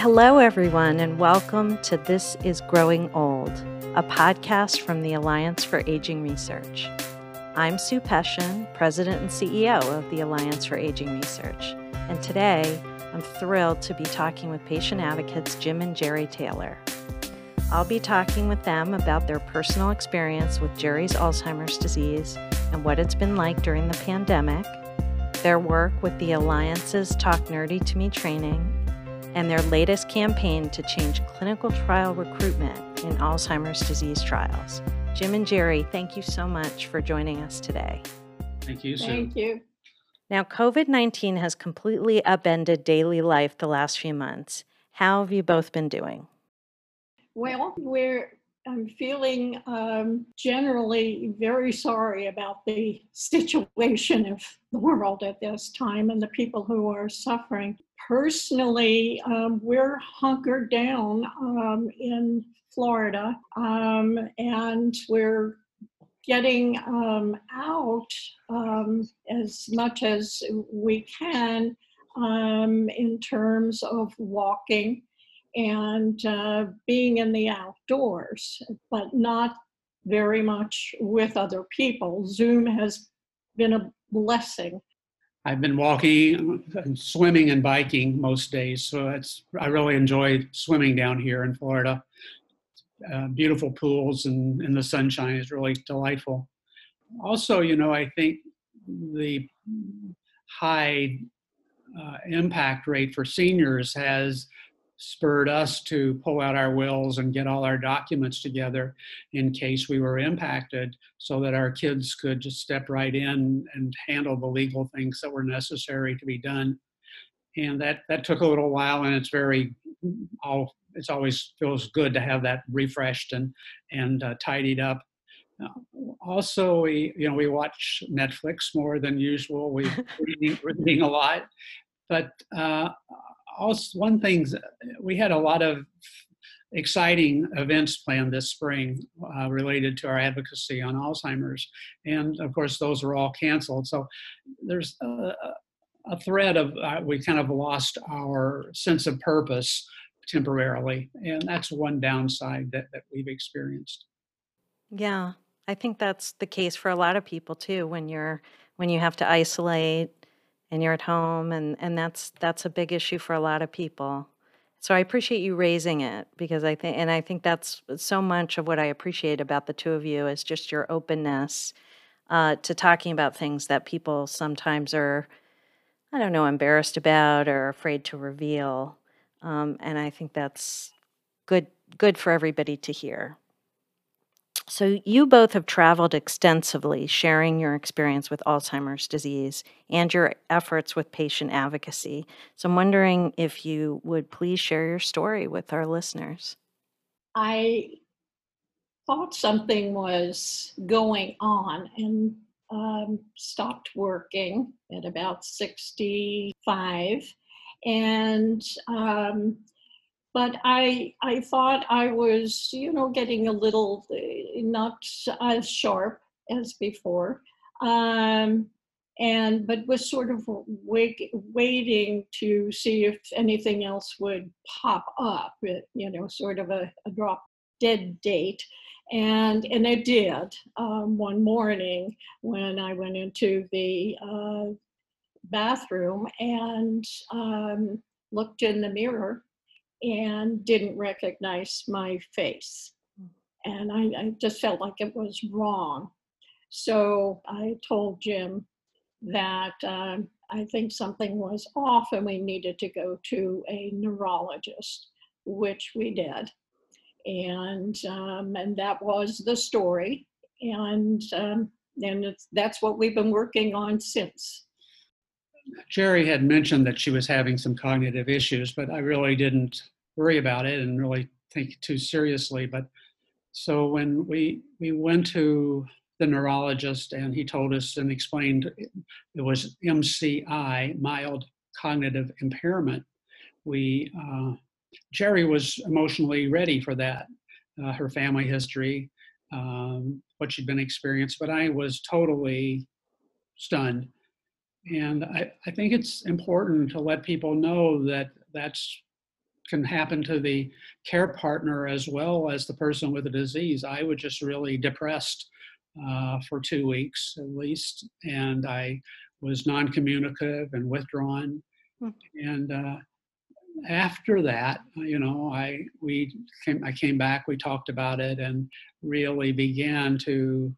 Hello, everyone, and welcome to This is Growing Old, a podcast from the Alliance for Aging Research. I'm Sue Peschin, President and CEO of the Alliance for Aging Research, and today I'm thrilled to be talking with patient advocates Jim and Geri Taylor. I'll be talking with them about their personal experience with Geri's Alzheimer's disease and what it's been like during the pandemic, their work with the Alliance's Talk Nerdy to Me training, and their latest campaign to change clinical trial recruitment in Alzheimer's disease trials. Jim and Geri, thank you so much for joining us today. Thank you, Sue. Thank you. Now, COVID 19 has completely upended daily life the last few months. How have you both been doing? Well, we're I'm feeling um, generally very sorry about the situation of the world at this time and the people who are suffering. Personally, um, we're hunkered down um, in Florida um, and we're getting um, out um, as much as we can in terms of walking and uh, being in the outdoors, but not very much with other people. Zoom has been a blessing. I've been walking, and swimming, and biking most days, so it's I really enjoy swimming down here in Florida. Uh, beautiful pools and, and the sunshine is really delightful. Also, you know, I think the high uh, impact rate for seniors has spurred us to pull out our wills and get all our documents together in case we were impacted so that our kids could just step right in and handle the legal things that were necessary to be done. And that that took a little while and it's very all it's always feels good to have that refreshed and and uh, tidied up. Uh, also we you know we watch netflix more than usual. We reading, reading a lot. But uh, also one thing we had a lot of exciting events planned this spring uh, related to our advocacy on Alzheimer's, and of course those were all canceled. So there's a, a thread of uh, we kind of lost our sense of purpose temporarily, and that's one downside that, that we've experienced. Yeah, I think that's the case for a lot of people too. When you're when you have to isolate and you're at home and and that's that's a big issue for a lot of people. So i appreciate you raising it because i think and i think that's so much of what i appreciate about the two of you is just your openness uh, to talking about things that people sometimes are i don't know embarrassed about or afraid to reveal. Um, and i think that's good good for everybody to hear so, you both have traveled extensively sharing your experience with Alzheimer's disease and your efforts with patient advocacy. So, I'm wondering if you would please share your story with our listeners. I thought something was going on and um, stopped working at about 65. And um, but I I thought I was you know getting a little eh, not as sharp as before, um, and but was sort of wait, waiting to see if anything else would pop up. Eh, you know, sort of a, a drop dead date. And, and it did um, one morning when I went into the uh, bathroom and um, looked in the mirror and didn't recognize my face. And I, I, just felt like it was wrong. So I told Jim that um, I think something was off and we needed to go to a neurologist, which we did. And, um, and that was the story. And, um, and that's what we've been working on since. Geri had mentioned that she was having some cognitive issues, but I really didn't worry about it and really think too seriously. But so when we we went to the neurologist and he told us and explained it was MCI, mild cognitive impairment. We uh, Geri was emotionally ready for that, uh, her family history, um, what she'd been experienced, but I was totally stunned. And I, I think it's important to let people know that that's can happen to the care partner as well as the person with the disease. I was just really depressed uh, for two weeks at least, and I was non-communicative and withdrawn. Hmm. And uh, after that, you know, I we came I came back, we talked about it, and really began to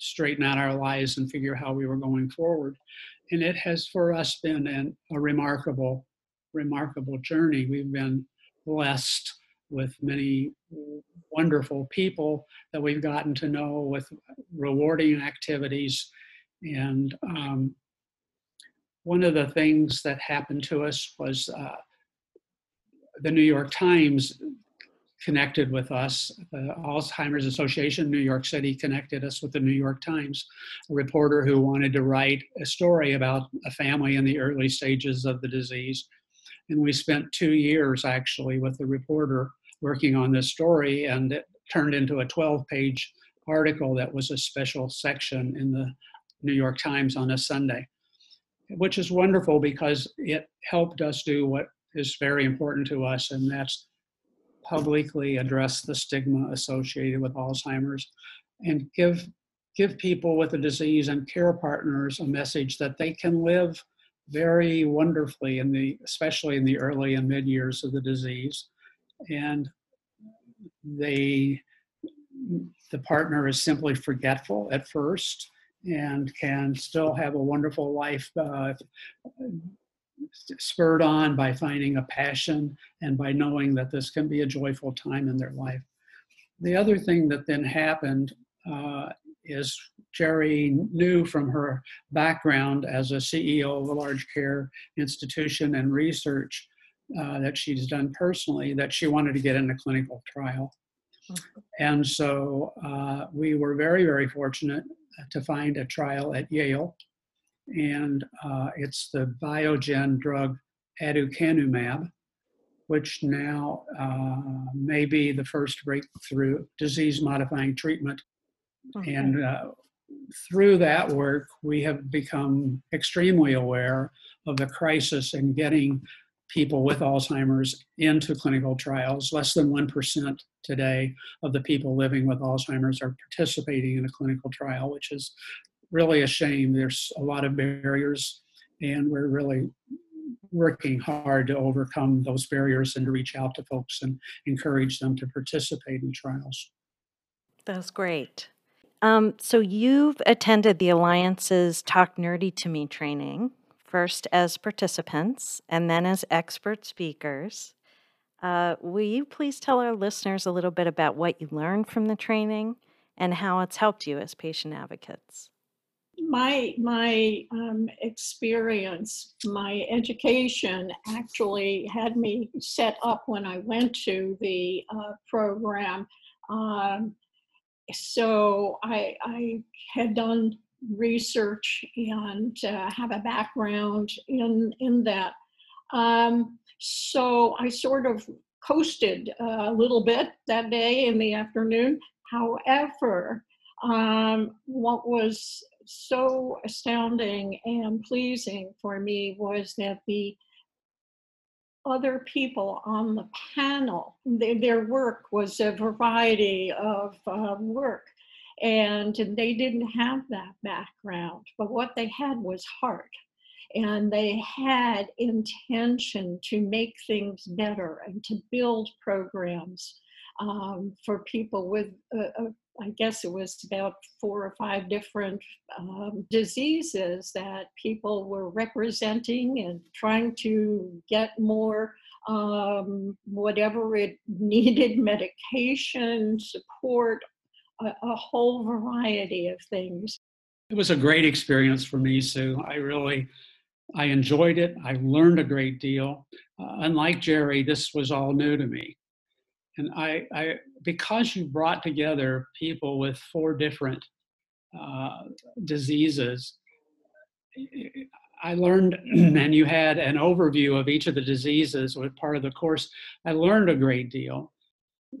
straighten out our lives and figure how we were going forward. And it has for us been an, a remarkable, remarkable journey. We've been blessed with many wonderful people that we've gotten to know with rewarding activities. And um, one of the things that happened to us was uh, the New York Times connected with us. The Alzheimer's Association, New York City, connected us with the New York Times, a reporter who wanted to write a story about a family in the early stages of the disease. And we spent two years actually with the reporter working on this story, and it turned into a 12 page article that was a special section in the New York Times on a Sunday, which is wonderful because it helped us do what is very important to us, and that's publicly address the stigma associated with Alzheimer's and give give people with the disease and care partners a message that they can live very wonderfully in the especially in the early and mid years of the disease. And they the partner is simply forgetful at first and can still have a wonderful life uh, spurred on by finding a passion and by knowing that this can be a joyful time in their life. The other thing that then happened uh, is Geri knew from her background as a CEO of a large care institution and research uh, that she's done personally that she wanted to get in a clinical trial. And so uh, we were very, very fortunate to find a trial at Yale and uh, it's the Biogen drug aducanumab, which now uh, may be the first breakthrough disease-modifying treatment. Okay. And uh, through that work, we have become extremely aware of the crisis in getting people with Alzheimer's into clinical trials. Less than 1% today of the people living with Alzheimer's are participating in a clinical trial, which is really a shame. There's a lot of barriers, and we're really working hard to overcome those barriers and to reach out to folks and encourage them to participate in trials. That's great. Um, so you've attended the Alliance's Talk Nerdy to Me training, first as participants and then as expert speakers. Uh, will you please tell our listeners a little bit about what you learned from the training and how it's helped you as patient advocates? My my um, experience, my education actually had me set up when I went to the uh, program. Um, so I, I had done research and uh, have a background in in that. Um, so I sort of coasted a little bit that day in the afternoon. However, um, what was so astounding and pleasing for me was that the other people on the panel, they, their work was a variety of uh, work. And they didn't have that background, but what they had was heart. And they had intention to make things better and to build programs um, for people with a, a I guess it was about four or five different um, diseases that people were representing and trying to get more um, whatever it needed medication, support, a, a, whole variety of things. It was a great experience for me, Sue. I really, I enjoyed it. I learned a great deal. Uh, unlike Geri, this was all new to me and I, I because you brought together people with four different uh, diseases i learned and you had an overview of each of the diseases with part of the course i learned a great deal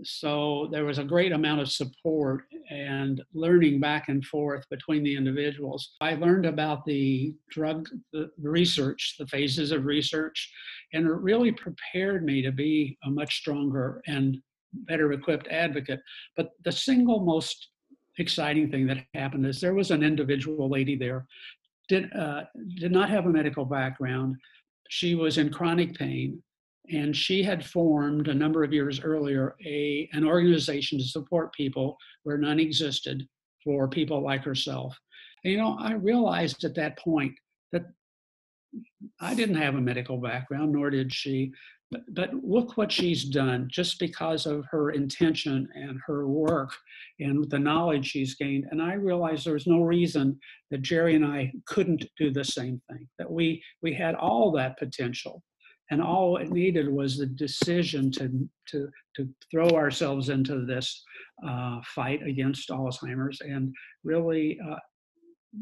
So there was a great amount of support and learning back and forth between the individuals. I learned about the drug the research, the phases of research, and it really prepared me to be a much stronger and better equipped advocate. But the single most exciting thing that happened is there was an individual lady there, did, uh, did not have a medical background. She was in chronic pain, and she had formed a number of years earlier a, an organization to support people where none existed for people like herself. And, you know, I realized at that point that I didn't have a medical background, nor did she. But, but look what she's done just because of her intention and her work and the knowledge she's gained. And I realized there was no reason that Geri and I couldn't do the same thing, that we, we had all that potential. And all it needed was the decision to, to, to throw ourselves into this uh, fight against Alzheimer's and really uh,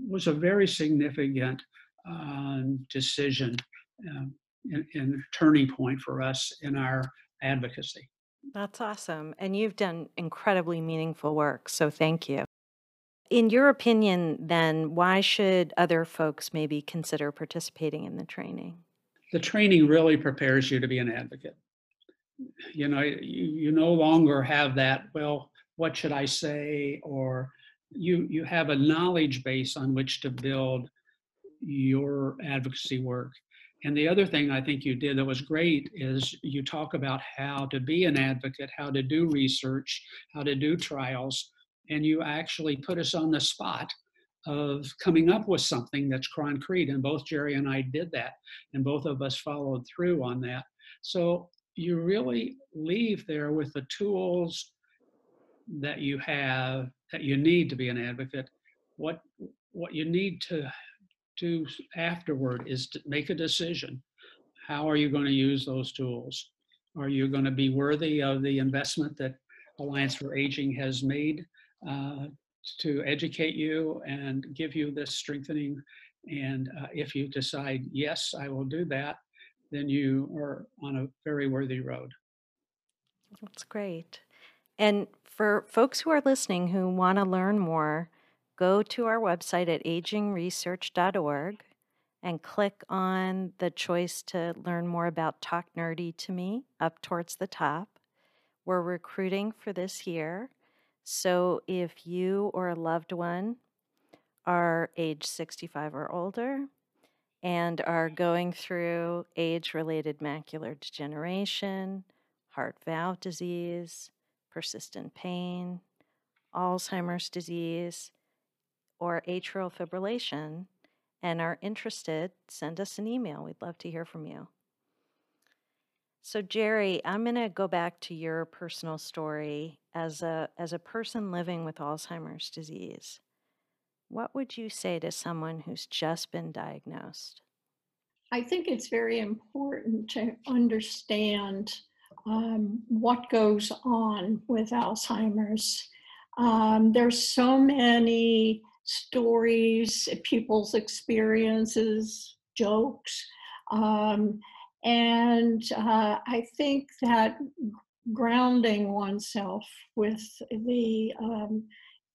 was a very significant decision um, and, and turning point for us in our advocacy. That's awesome. And you've done incredibly meaningful work. So thank you. In your opinion, then, why should other folks maybe consider participating in the training? The training really prepares you to be an advocate. You know, you, you no longer have that, well, what should I say? Or you, you have a knowledge base on which to build your advocacy work. And the other thing I think you did that was great is you talk about how to be an advocate, how to do research, how to do trials, and you actually put us on the spot of coming up with something that's concrete. And both Geri and I did that, and both of us followed through on that. So you really leave there with the tools that you have that you need to be an advocate. What what you need to do afterward is to make a decision. How are you going to use those tools? Are you going to be worthy of the investment that Alliance for Aging has made uh, to educate you and give you this strengthening? And uh, if you decide, yes, I will do that, then you are on a very worthy road. That's great. And for folks who are listening who want to learn more, go to our website at agingresearch.org and click on the choice to learn more about Talk Nerdy to Me up towards the top. We're recruiting for this year. So if you or a loved one are age 65 or older and are going through age related macular degeneration, heart valve disease, persistent pain, Alzheimer's disease, or atrial fibrillation and are interested, send us an email. We'd love to hear from you. So Geri, I'm going to go back to your personal story as a as a person living with Alzheimer's disease. What would you say to someone who's just been diagnosed? I think it's very important to understand um, what goes on with Alzheimer's. Um, there's so many stories, people's experiences, jokes. Um, and uh, I think that grounding oneself with the um,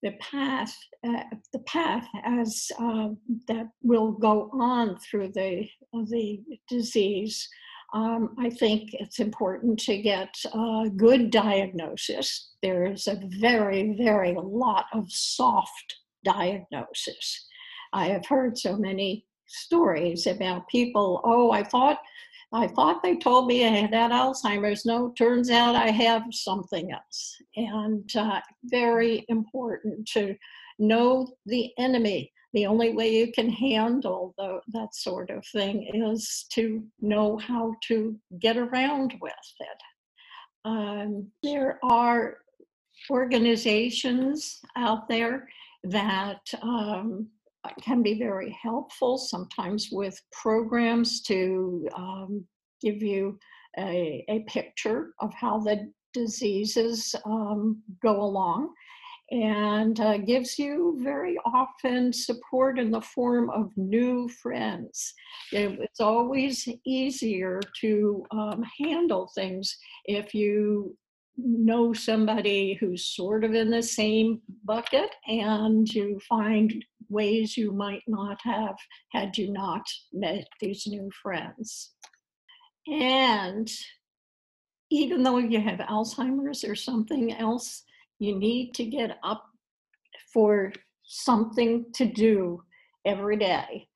the path, uh, the path as uh, that will go on through the the disease. Um, I think it's important to get a good diagnosis. There's a very, very lot of soft diagnosis. I have heard so many stories about people, oh, I thought I thought they told me I had Alzheimer's. No, turns out I have something else. And uh, very important to know the enemy. The only way you can handle the, that sort of thing is to know how to get around with it. Um, there are organizations out there that um, can be very helpful, sometimes with programs to um, give you a, a, picture of how the diseases um, go along and uh, gives you very often support in the form of new friends. It's always easier to um, handle things if you know somebody who's sort of in the same bucket and you find ways you might not have had you not met these new friends. And even though you have Alzheimer's or something else, you need to get up for something to do every day.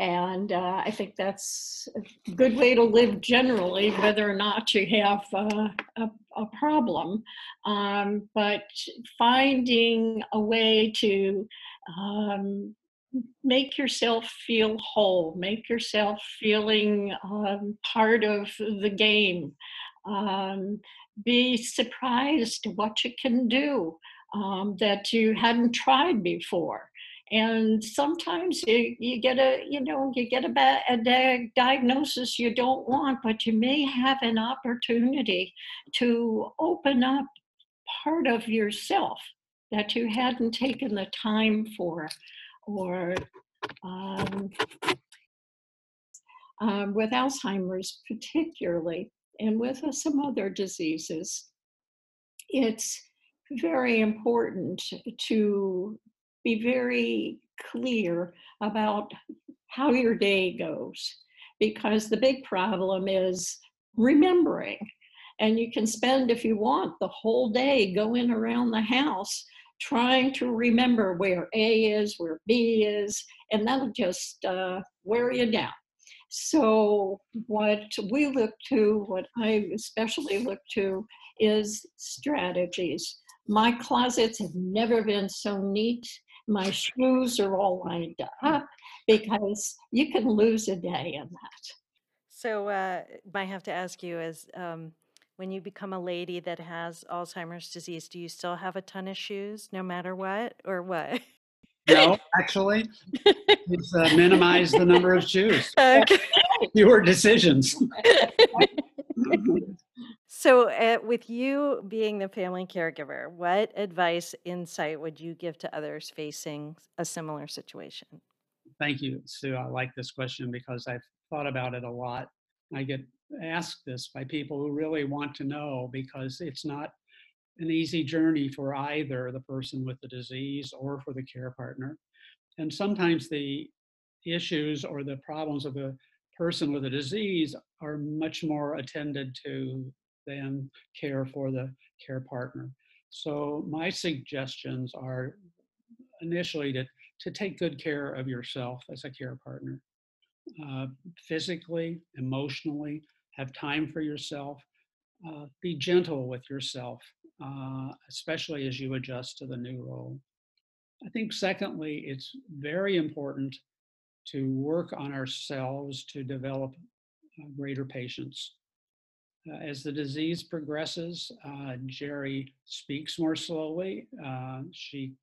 And uh, I think that's a good way to live generally, whether or not you have uh, a, a, problem. Um, but finding a way to um, make yourself feel whole, make yourself feeling um, part of the game. Um, be surprised what you can do um, that you hadn't tried before and sometimes you, you get a you know you get a, ba- a di- diagnosis you don't want but you may have an opportunity to open up part of yourself that you hadn't taken the time for. Or um, um, with alzheimer's particularly and with uh, some other diseases it's very important to be very clear about how your day goes because the big problem is remembering. And you can spend, if you want, the whole day going around the house trying to remember where A is, where B is, and that'll just uh, wear you down. So, what we look to, what I especially look to, is strategies. My closets have never been so neat my shoes are all lined up because you can lose a day in that. So, uh, I have to ask you is um, when you become a lady that has Alzheimer's disease, do you still have a ton of shoes no matter what, or what? No, actually, it's uh, minimize the number of shoes, okay. fewer decisions. So, uh, with you being the family caregiver, what advice, insight would you give to others facing a similar situation? Thank you, Sue. I like this question because I've thought about it a lot. I get asked this by people who really want to know because it's not an easy journey for either the person with the disease or for the care partner. And sometimes the issues or the problems of the person with a disease are much more attended to than care for the care partner. So my suggestions are initially to, to take good care of yourself as a care partner. Uh, physically, emotionally, have time for yourself. Uh, be gentle with yourself, uh, especially as you adjust to the new role. I think, secondly, it's very important to work on ourselves to develop uh, greater patience. Uh, as the disease progresses, uh, Geri speaks more slowly. Uh, she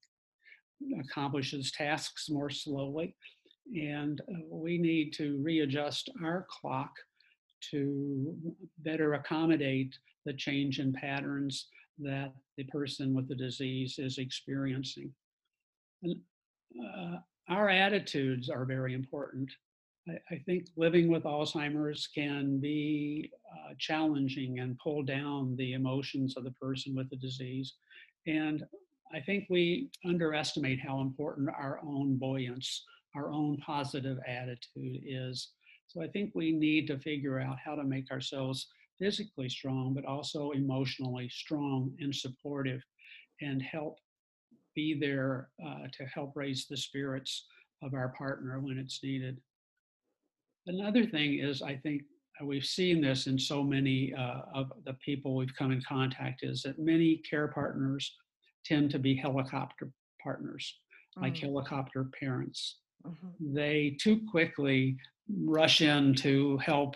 accomplishes tasks more slowly. And uh, we need to readjust our clock to better accommodate the change in patterns that the person with the disease is experiencing. And, uh, our attitudes are very important. I, I think living with Alzheimer's can be uh, challenging and pull down the emotions of the person with the disease. And I think we underestimate how important our own buoyance, our own positive attitude is. So I think we need to figure out how to make ourselves physically strong, but also emotionally strong and supportive and help be there uh, to help raise the spirits of our partner when it's needed. Another thing is, I think uh, we've seen this in so many uh, of the people we've come in contact is that many care partners tend to be helicopter partners, like Mm. helicopter parents. Mhm. They too quickly rush in to help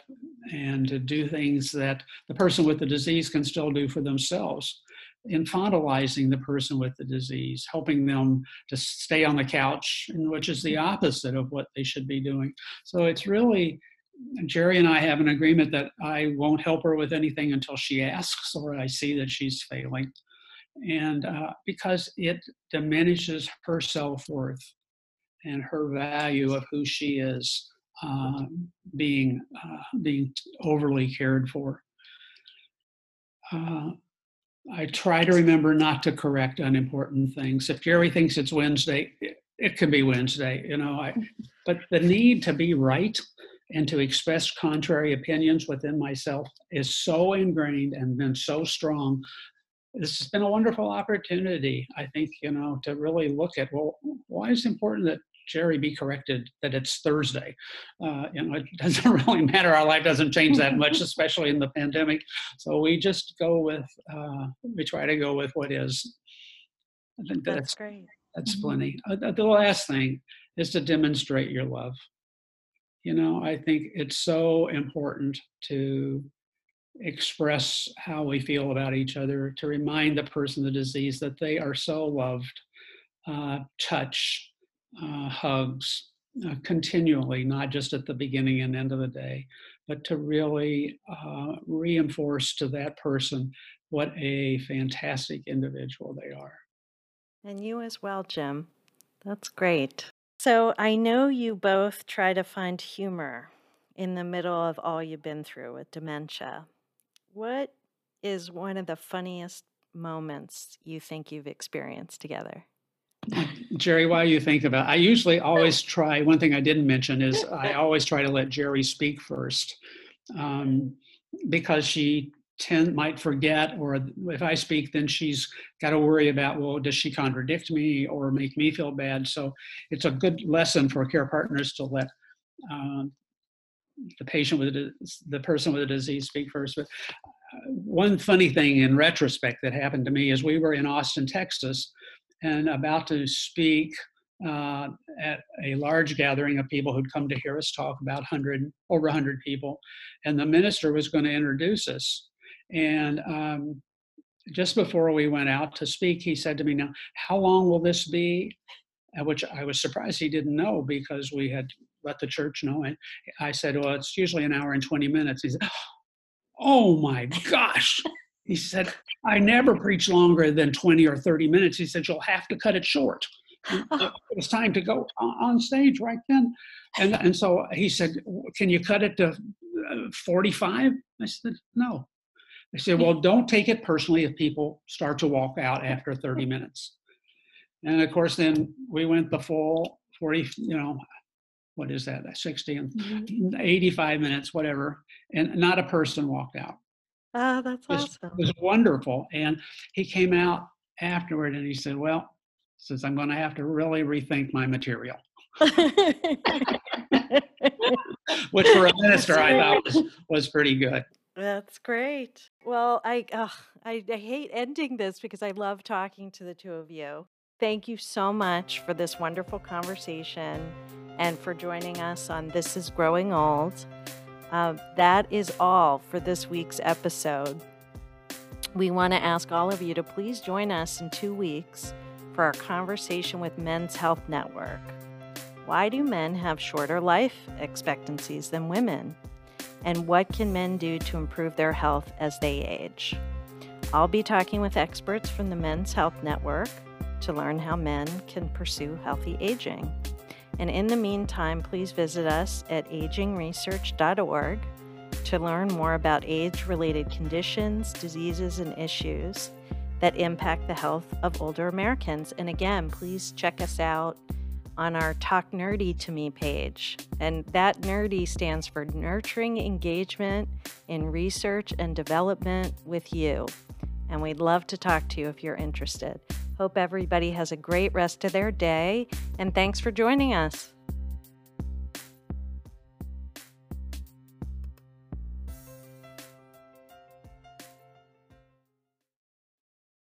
and to do things that the person with the disease can still do for themselves infantilizing the person with the disease, helping them to stay on the couch, which is the opposite of what they should be doing. So it's really, Geri and I have an agreement that I won't help her with anything until she asks or I see that she's failing. And uh, because it diminishes her self worth and her value of who she is uh, being, uh, being overly cared for. Uh, I try to remember not to correct unimportant things. If Geri thinks it's Wednesday, it, it can be Wednesday, you know. I, but the need to be right and to express contrary opinions within myself is so ingrained and been so strong. This has been a wonderful opportunity, I think, you know, to really look at well, why is it important that Geri be corrected that it's Thursday. Uh, you know, it doesn't really matter. Our life doesn't change that much, especially in the pandemic. So we just go with, uh, we try to go with what is. I think That's that's great. that's Mhm. plenty. Uh, the last thing is to demonstrate your love. You know, I think it's so important to express how we feel about each other, to remind the person with the disease that they are so loved. Uh, touch, uh, hugs, uh, continually, not just at the beginning and end of the day, but to really uh, reinforce to that person what a fantastic individual they are. And you as well, Jim. That's great. So I know you both try to find humor in the middle of all you've been through with dementia. What is one of the funniest moments you think you've experienced together? Geri, while you think about, I usually always try. One thing I didn't mention is I always try to let Geri speak first, um, because she tend might forget, or if I speak, then she's got to worry about, well, does she contradict me or make me feel bad? So it's a good lesson for care partners to let um, the patient with the, the person with the disease speak first. But uh, one funny thing in retrospect that happened to me is we were in Austin, Texas and about to speak uh, at a large gathering of people who'd come to hear us talk, about 100, over 100 people. And the minister was going to introduce us. And um, just before we went out to speak, he said to me, Now, how long will this be? At which I was surprised he didn't know because we had let the church know. And I said, Well, it's usually an hour and 20 minutes. He said, Oh my gosh. He said, I never preach longer than 20 or 30 minutes. He said, You'll have to cut it short. And It was time to go on stage right then. And, and so he said, Can you cut it to uh, 45? I said, No. I said, Well, don't take it personally if people start to walk out after 30 minutes. And of course, then we went the full 40, you know, what is that, 60 and Mhm. 85 minutes, whatever. And not a person walked out Ah, that's was, awesome. It was wonderful. And he came out afterward and he said, Well, says I'm going to have to really rethink my material, which for a minister I thought was, was pretty good. That's great. Well, I, I I hate ending this because I love talking to the two of you. Thank you so much for this wonderful conversation and for joining us on This is Growing Old. Uh, that is all for this week's episode. We want to ask all of you to please join us in two weeks for our conversation with Men's Health Network. Why do men have shorter life expectancies than women? And what can men do to improve their health as they age? I'll be talking with experts from the Men's Health Network to learn how men can pursue healthy aging. And in the meantime, please visit us at agingresearch.org to learn more about age related conditions, diseases, and issues that impact the health of older Americans. And again, please check us out on our Talk Nerdy to Me page. And that nerdy stands for Nurturing Engagement in Research and Development with You. And we'd love to talk to you if you're interested. Hope everybody has a great rest of their day, and thanks for joining us.